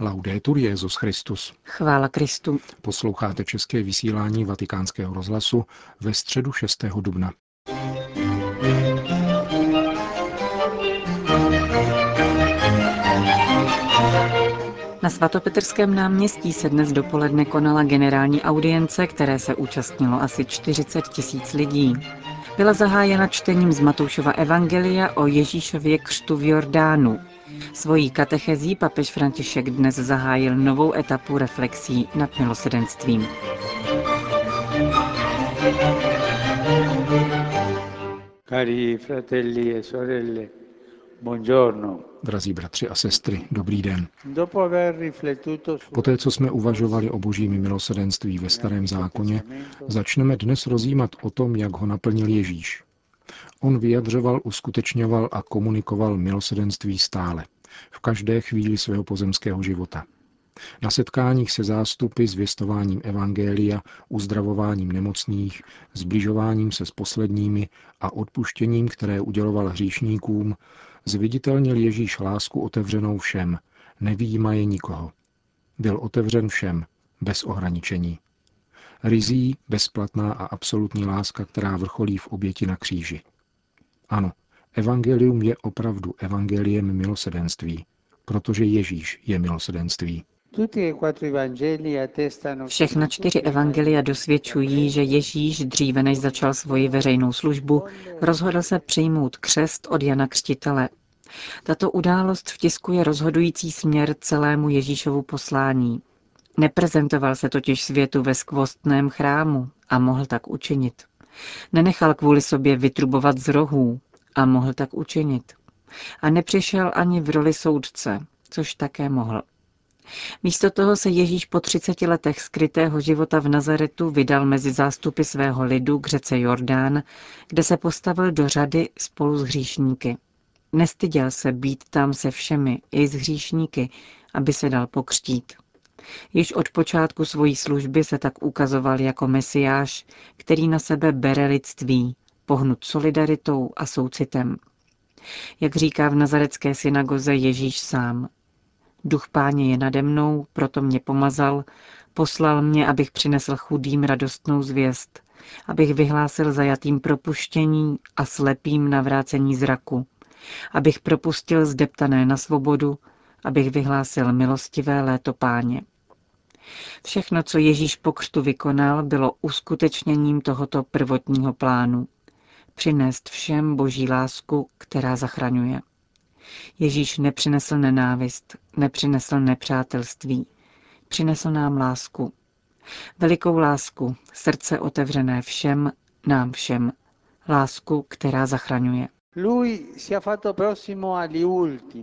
Laudetur Jezus Christus. Chvála Kristu. Posloucháte české vysílání Vatikánského rozhlasu ve středu 6. dubna. Na svatopetrském náměstí se dnes dopoledne konala generální audience, které se účastnilo asi 40 tisíc lidí. Byla zahájena čtením z Matoušova Evangelia o Ježíšově křtu v Jordánu. Svojí katechezí papež František dnes zahájil novou etapu reflexí nad milosedenstvím. Cari fratelli e sorelle, buongiorno. Drazí bratři a sestry, dobrý den. Poté, co jsme uvažovali o božím milosedenství ve starém zákoně, začneme dnes rozjímat o tom, jak ho naplnil Ježíš. On vyjadřoval, uskutečňoval a komunikoval milosedenství stále, v každé chvíli svého pozemského života. Na setkáních se zástupy, zvěstováním evangelia, uzdravováním nemocných, zbližováním se s posledními a odpuštěním, které uděloval hříšníkům, zviditelnil Ježíš lásku otevřenou všem, nevýjímaje nikoho. Byl otevřen všem, bez ohraničení. Rizí, bezplatná a absolutní láska, která vrcholí v oběti na kříži. Ano, evangelium je opravdu evangeliem milosedenství, protože Ježíš je milosedenství. Všechna čtyři evangelia dosvědčují, že Ježíš dříve než začal svoji veřejnou službu, rozhodl se přijmout křest od Jana Křtitele. Tato událost vtiskuje rozhodující směr celému Ježíšovu poslání. Neprezentoval se totiž světu ve skvostném chrámu a mohl tak učinit. Nenechal kvůli sobě vytrubovat z rohů a mohl tak učinit. A nepřišel ani v roli soudce, což také mohl. Místo toho se Ježíš po 30 letech skrytého života v Nazaretu vydal mezi zástupy svého lidu k řece Jordán, kde se postavil do řady spolu s hříšníky. Nestyděl se být tam se všemi, i s hříšníky, aby se dal pokřtít. Již od počátku svojí služby se tak ukazoval jako mesiáš, který na sebe bere lidství, pohnut solidaritou a soucitem. Jak říká v nazarecké synagoze Ježíš sám. Duch páně je nade mnou, proto mě pomazal, poslal mě, abych přinesl chudým radostnou zvěst, abych vyhlásil zajatým propuštění a slepým navrácení zraku, abych propustil zdeptané na svobodu, abych vyhlásil milostivé léto páně. Všechno, co Ježíš po křtu vykonal, bylo uskutečněním tohoto prvotního plánu. Přinést všem boží lásku, která zachraňuje. Ježíš nepřinesl nenávist, nepřinesl nepřátelství, přinesl nám lásku. Velikou lásku, srdce otevřené všem, nám všem. Lásku, která zachraňuje.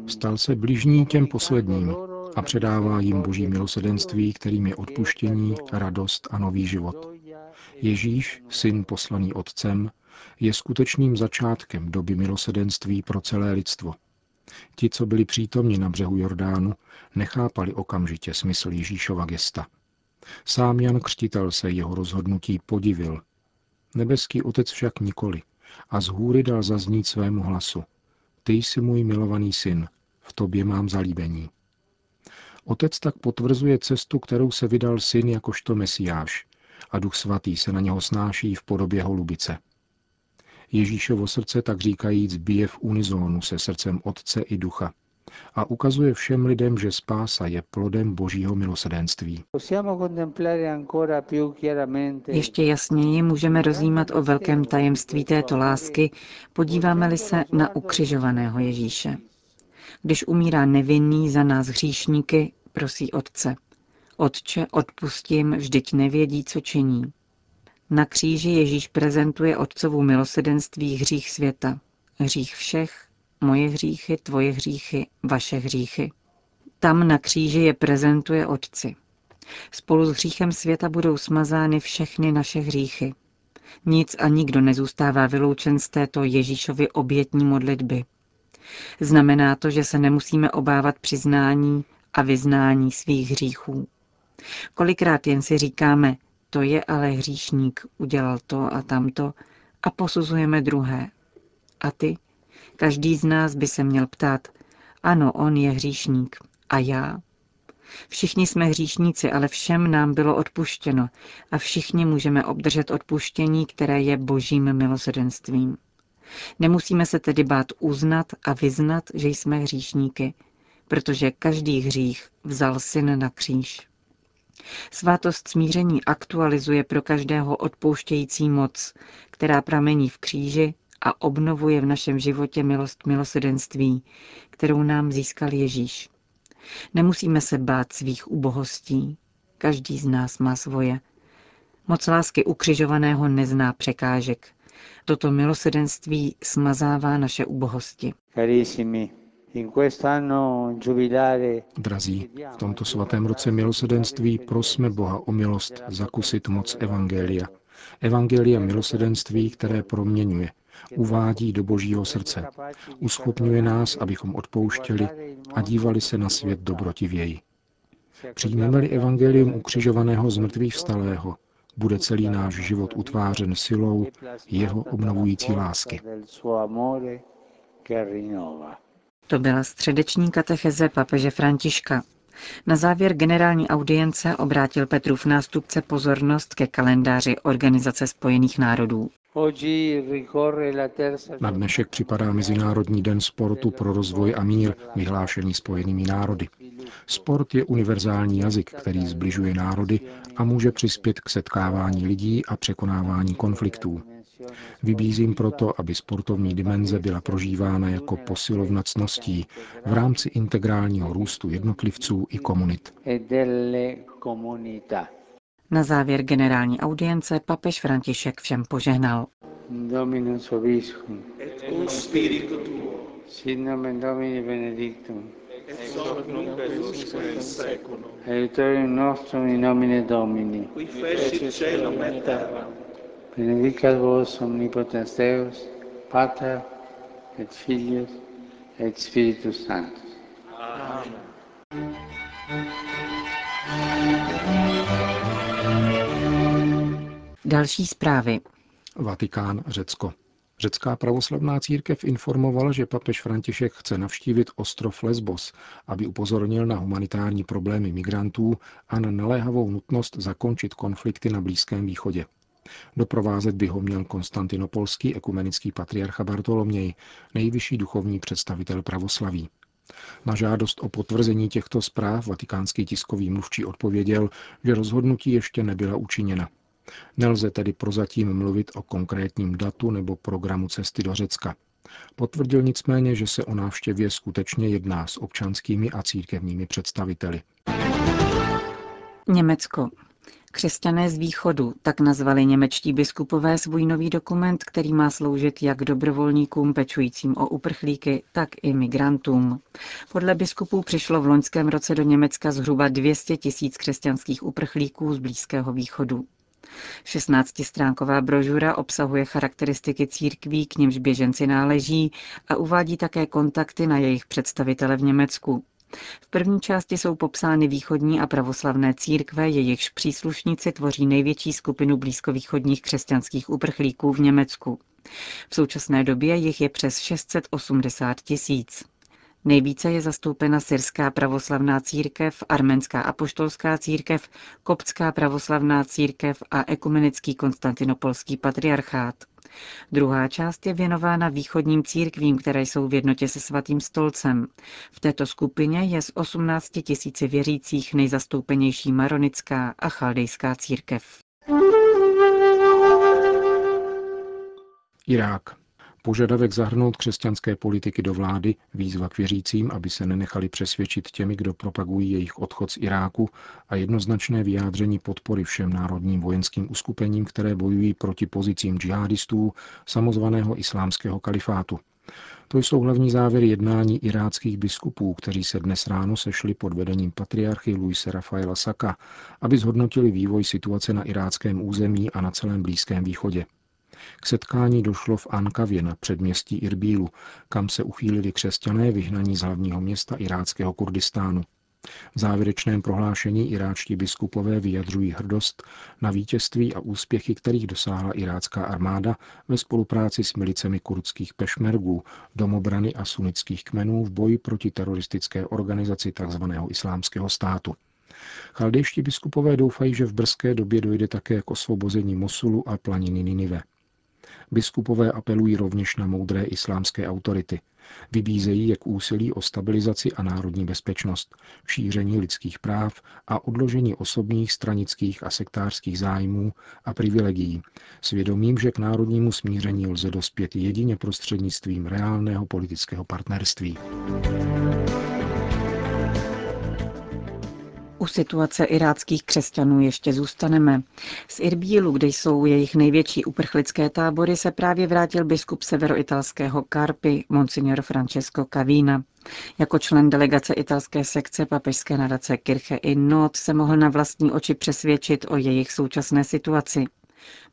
Stal se blížní těm posledním a předává jim boží milosedenství, kterým je odpuštění, radost a nový život. Ježíš, syn poslaný Otcem, je skutečným začátkem doby milosedenství pro celé lidstvo. Ti, co byli přítomni na břehu Jordánu, nechápali okamžitě smysl Ježíšova gesta. Sám Jan Křtitel se jeho rozhodnutí podivil. Nebeský otec však nikoli a z hůry dal zaznít svému hlasu. Ty jsi můj milovaný syn, v tobě mám zalíbení. Otec tak potvrzuje cestu, kterou se vydal syn jakožto mesiáš a duch svatý se na něho snáší v podobě holubice. Ježíšovo srdce, tak říkajíc, bije v unizónu se srdcem Otce i Ducha a ukazuje všem lidem, že spása je plodem božího milosedenství. Ještě jasněji můžeme rozjímat o velkém tajemství této lásky, podíváme-li se na ukřižovaného Ježíše. Když umírá nevinný za nás hříšníky, prosí Otce. Otče, odpustím, vždyť nevědí, co činí. Na kříži Ježíš prezentuje Otcovu milosedenství hřích světa. Hřích všech, moje hříchy, tvoje hříchy, vaše hříchy. Tam na kříži je prezentuje Otci. Spolu s hříchem světa budou smazány všechny naše hříchy. Nic a nikdo nezůstává vyloučen z této Ježíšovy obětní modlitby. Znamená to, že se nemusíme obávat přiznání a vyznání svých hříchů. Kolikrát jen si říkáme, to je ale hříšník, udělal to a tamto a posuzujeme druhé. A ty? Každý z nás by se měl ptát, ano, on je hříšník. A já? Všichni jsme hříšníci, ale všem nám bylo odpuštěno a všichni můžeme obdržet odpuštění, které je božím milosedenstvím. Nemusíme se tedy bát uznat a vyznat, že jsme hříšníky, protože každý hřích vzal syn na kříž. Svátost smíření aktualizuje pro každého odpouštějící moc, která pramení v kříži a obnovuje v našem životě milost milosedenství, kterou nám získal Ježíš. Nemusíme se bát svých ubohostí. Každý z nás má svoje. Moc lásky ukřižovaného nezná překážek. Toto milosedenství smazává naše ubohosti. Drazí, v tomto svatém roce milosedenství prosme Boha o milost zakusit moc Evangelia. Evangelia milosedenství, které proměňuje, uvádí do božího srdce. Uschopňuje nás, abychom odpouštěli a dívali se na svět dobrotivěji. Přijmeme-li evangelium ukřižovaného z mrtvých vstalého, bude celý náš život utvářen silou jeho obnovující lásky. To byla středeční katecheze papeže Františka. Na závěr generální audience obrátil Petrův nástupce pozornost ke kalendáři Organizace spojených národů. Na dnešek připadá Mezinárodní den sportu pro rozvoj a mír, vyhlášený spojenými národy. Sport je univerzální jazyk, který zbližuje národy a může přispět k setkávání lidí a překonávání konfliktů. Vybízím proto, aby sportovní dimenze byla prožívána jako posilovna cností v rámci integrálního růstu jednotlivců i komunit. Na závěr generální audience papež František všem požehnal. Dominus vobiscum. Et cum spiritu tuo. Sit nomen Domini benedictum. Ex hoc nunc et usque in seculum. Aiutorium nostrum in nomine Domini. Qui fecit caelum et terram. Benedicat vos omnipotens Deus, Pater et Filius et Spiritus Sanctus. Amen. Další zprávy. Vatikán, Řecko. Řecká pravoslavná církev informovala, že papež František chce navštívit ostrov Lesbos, aby upozornil na humanitární problémy migrantů a na naléhavou nutnost zakončit konflikty na Blízkém východě. Doprovázet by ho měl konstantinopolský ekumenický patriarcha Bartoloměj, nejvyšší duchovní představitel pravoslaví. Na žádost o potvrzení těchto zpráv vatikánský tiskový mluvčí odpověděl, že rozhodnutí ještě nebyla učiněna. Nelze tedy prozatím mluvit o konkrétním datu nebo programu cesty do Řecka. Potvrdil nicméně, že se o návštěvě skutečně jedná s občanskými a církevními představiteli. Německo. Křesťané z východu, tak nazvali němečtí biskupové svůj nový dokument, který má sloužit jak dobrovolníkům pečujícím o uprchlíky, tak i migrantům. Podle biskupů přišlo v loňském roce do Německa zhruba 200 tisíc křesťanských uprchlíků z Blízkého východu. 16-stránková brožura obsahuje charakteristiky církví, k nimž běženci náleží a uvádí také kontakty na jejich představitele v Německu. V první části jsou popsány východní a pravoslavné církve, jejichž příslušníci tvoří největší skupinu blízkovýchodních křesťanských uprchlíků v Německu. V současné době jich je přes 680 tisíc. Nejvíce je zastoupena syrská pravoslavná církev, arménská apoštolská církev, koptská pravoslavná církev a ekumenický konstantinopolský patriarchát. Druhá část je věnována východním církvím, které jsou v jednotě se svatým stolcem. V této skupině je z 18 tisíci věřících nejzastoupenější maronická a chaldejská církev. Irák. Požadavek zahrnout křesťanské politiky do vlády, výzva k věřícím, aby se nenechali přesvědčit těmi, kdo propagují jejich odchod z Iráku a jednoznačné vyjádření podpory všem národním vojenským uskupením, které bojují proti pozicím džihadistů samozvaného islámského kalifátu. To jsou hlavní závěry jednání iráckých biskupů, kteří se dnes ráno sešli pod vedením patriarchy Luise Rafaela Saka, aby zhodnotili vývoj situace na iráckém území a na celém Blízkém východě. K setkání došlo v Ankavě na předměstí Irbílu, kam se uchýlili křesťané vyhnaní z hlavního města iráckého Kurdistánu. V závěrečném prohlášení iráčtí biskupové vyjadřují hrdost na vítězství a úspěchy, kterých dosáhla irácká armáda ve spolupráci s milicemi kurdských pešmergů, domobrany a sunnických kmenů v boji proti teroristické organizaci tzv. islámského státu. Chaldejští biskupové doufají, že v brzké době dojde také k osvobození Mosulu a planiny Ninive. Biskupové apelují rovněž na moudré islámské autority. Vybízejí je k úsilí o stabilizaci a národní bezpečnost, šíření lidských práv a odložení osobních, stranických a sektářských zájmů a privilegií, svědomím, že k národnímu smíření lze dospět jedině prostřednictvím reálného politického partnerství. U situace iráckých křesťanů ještě zůstaneme. Z Irbílu, kde jsou jejich největší uprchlické tábory, se právě vrátil biskup severoitalského Karpy, monsignor Francesco Cavina. Jako člen delegace italské sekce papežské nadace Kirche in Not se mohl na vlastní oči přesvědčit o jejich současné situaci.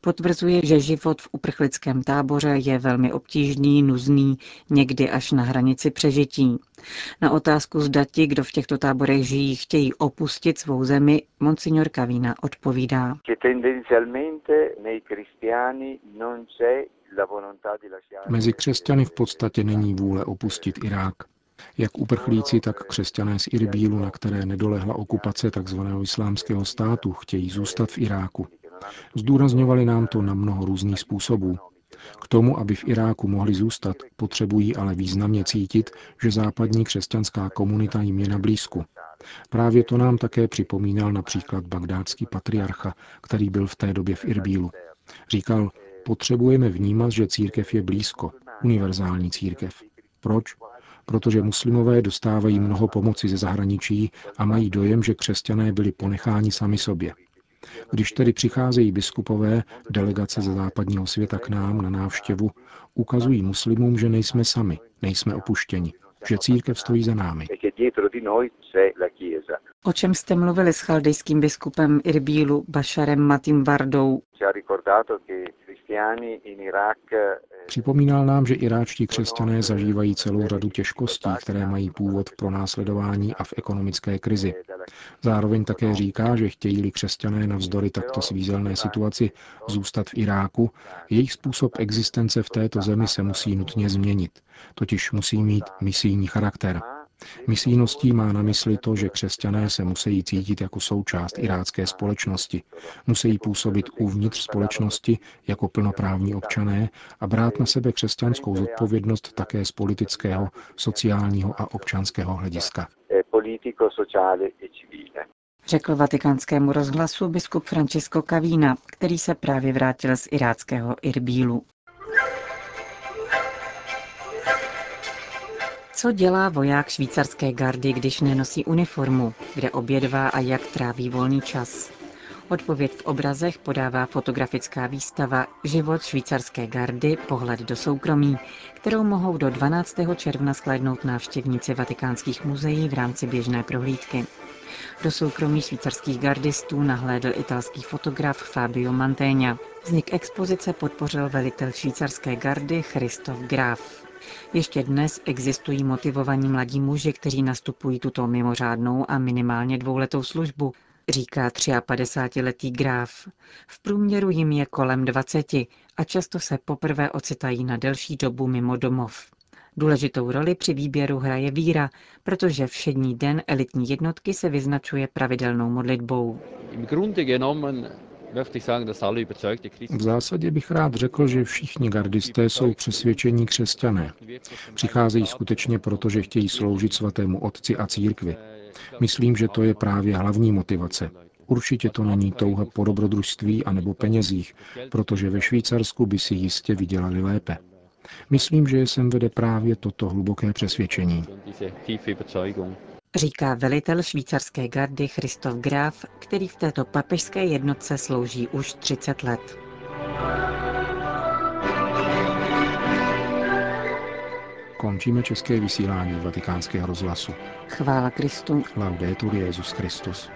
Potvrzuje, že život v uprchlickém táboře je velmi obtížný, nuzný, někdy až na hranici přežití. Na otázku zda ti, kdo v těchto táborech žijí, chtějí opustit svou zemi, monsignor Kavína odpovídá. Mezi křesťany v podstatě není vůle opustit Irák. Jak uprchlíci, tak křesťané z Irbílu, na které nedolehla okupace tzv. islámského státu, chtějí zůstat v Iráku. Zdůrazňovali nám to na mnoho různých způsobů. K tomu, aby v Iráku mohli zůstat, potřebují ale významně cítit, že západní křesťanská komunita jim je na blízku. Právě to nám také připomínal například bagdátský patriarcha, který byl v té době v Irbílu. Říkal, potřebujeme vnímat, že církev je blízko, univerzální církev. Proč? Protože muslimové dostávají mnoho pomoci ze zahraničí a mají dojem, že křesťané byli ponecháni sami sobě. Když tedy přicházejí biskupové, delegace ze západního světa k nám na návštěvu, ukazují muslimům, že nejsme sami, nejsme opuštěni, že církev stojí za námi. O čem jste mluvili s chaldejským biskupem Irbílu Basharem Matim Vardou? Připomínal nám, že iráčtí křesťané zažívají celou řadu těžkostí, které mají původ v pronásledování a v ekonomické krizi. Zároveň také říká, že chtějí-li křesťané navzdory takto svízelné situaci zůstat v Iráku, jejich způsob existence v této zemi se musí nutně změnit, totiž musí mít misijní charakter. Misijností má na mysli to, že křesťané se musí cítit jako součást irácké společnosti, musí působit uvnitř společnosti jako plnoprávní občané a brát na sebe křesťanskou zodpovědnost také z politického, sociálního a občanského hlediska. Řekl vatikánskému rozhlasu biskup Francesco Cavína, který se právě vrátil z iráckého Irbílu. Co dělá voják švýcarské gardy, když nenosí uniformu, kde obědvá a jak tráví volný čas? Odpověď v obrazech podává fotografická výstava Život švýcarské gardy, pohled do soukromí, kterou mohou do 12. června shlédnout návštěvníci vatikánských muzeí v rámci běžné prohlídky. Do soukromí švýcarských gardistů nahlédl italský fotograf Fabio Mantegna. Vznik expozice podpořil velitel švýcarské gardy Christoph Graf. Ještě dnes existují motivovaní mladí muži, kteří nastupují tuto mimořádnou a minimálně dvouletou službu, říká 53-letý Graf. V průměru jim je kolem 20 a často se poprvé ocitají na delší dobu mimo domov. Důležitou roli při výběru hraje víra, protože všední den elitní jednotky se vyznačuje pravidelnou modlitbou. V zásadě bych rád řekl, že všichni gardisté jsou přesvědčení křesťané. Přicházejí skutečně proto, že chtějí sloužit svatému otci a církvi. Myslím, že to je právě hlavní motivace. Určitě to není touha po dobrodružství anebo penězích, protože ve Švýcarsku by si jistě vydělali lépe. Myslím, že jsem vede právě toto hluboké přesvědčení. Říká velitel švýcarské gardy Christoph Graf, který v této papežské jednotce slouží už 30 let. Končíme české vysílání vatikánského rozhlasu. Chvála Kristu. Laudetur Jezus Christus.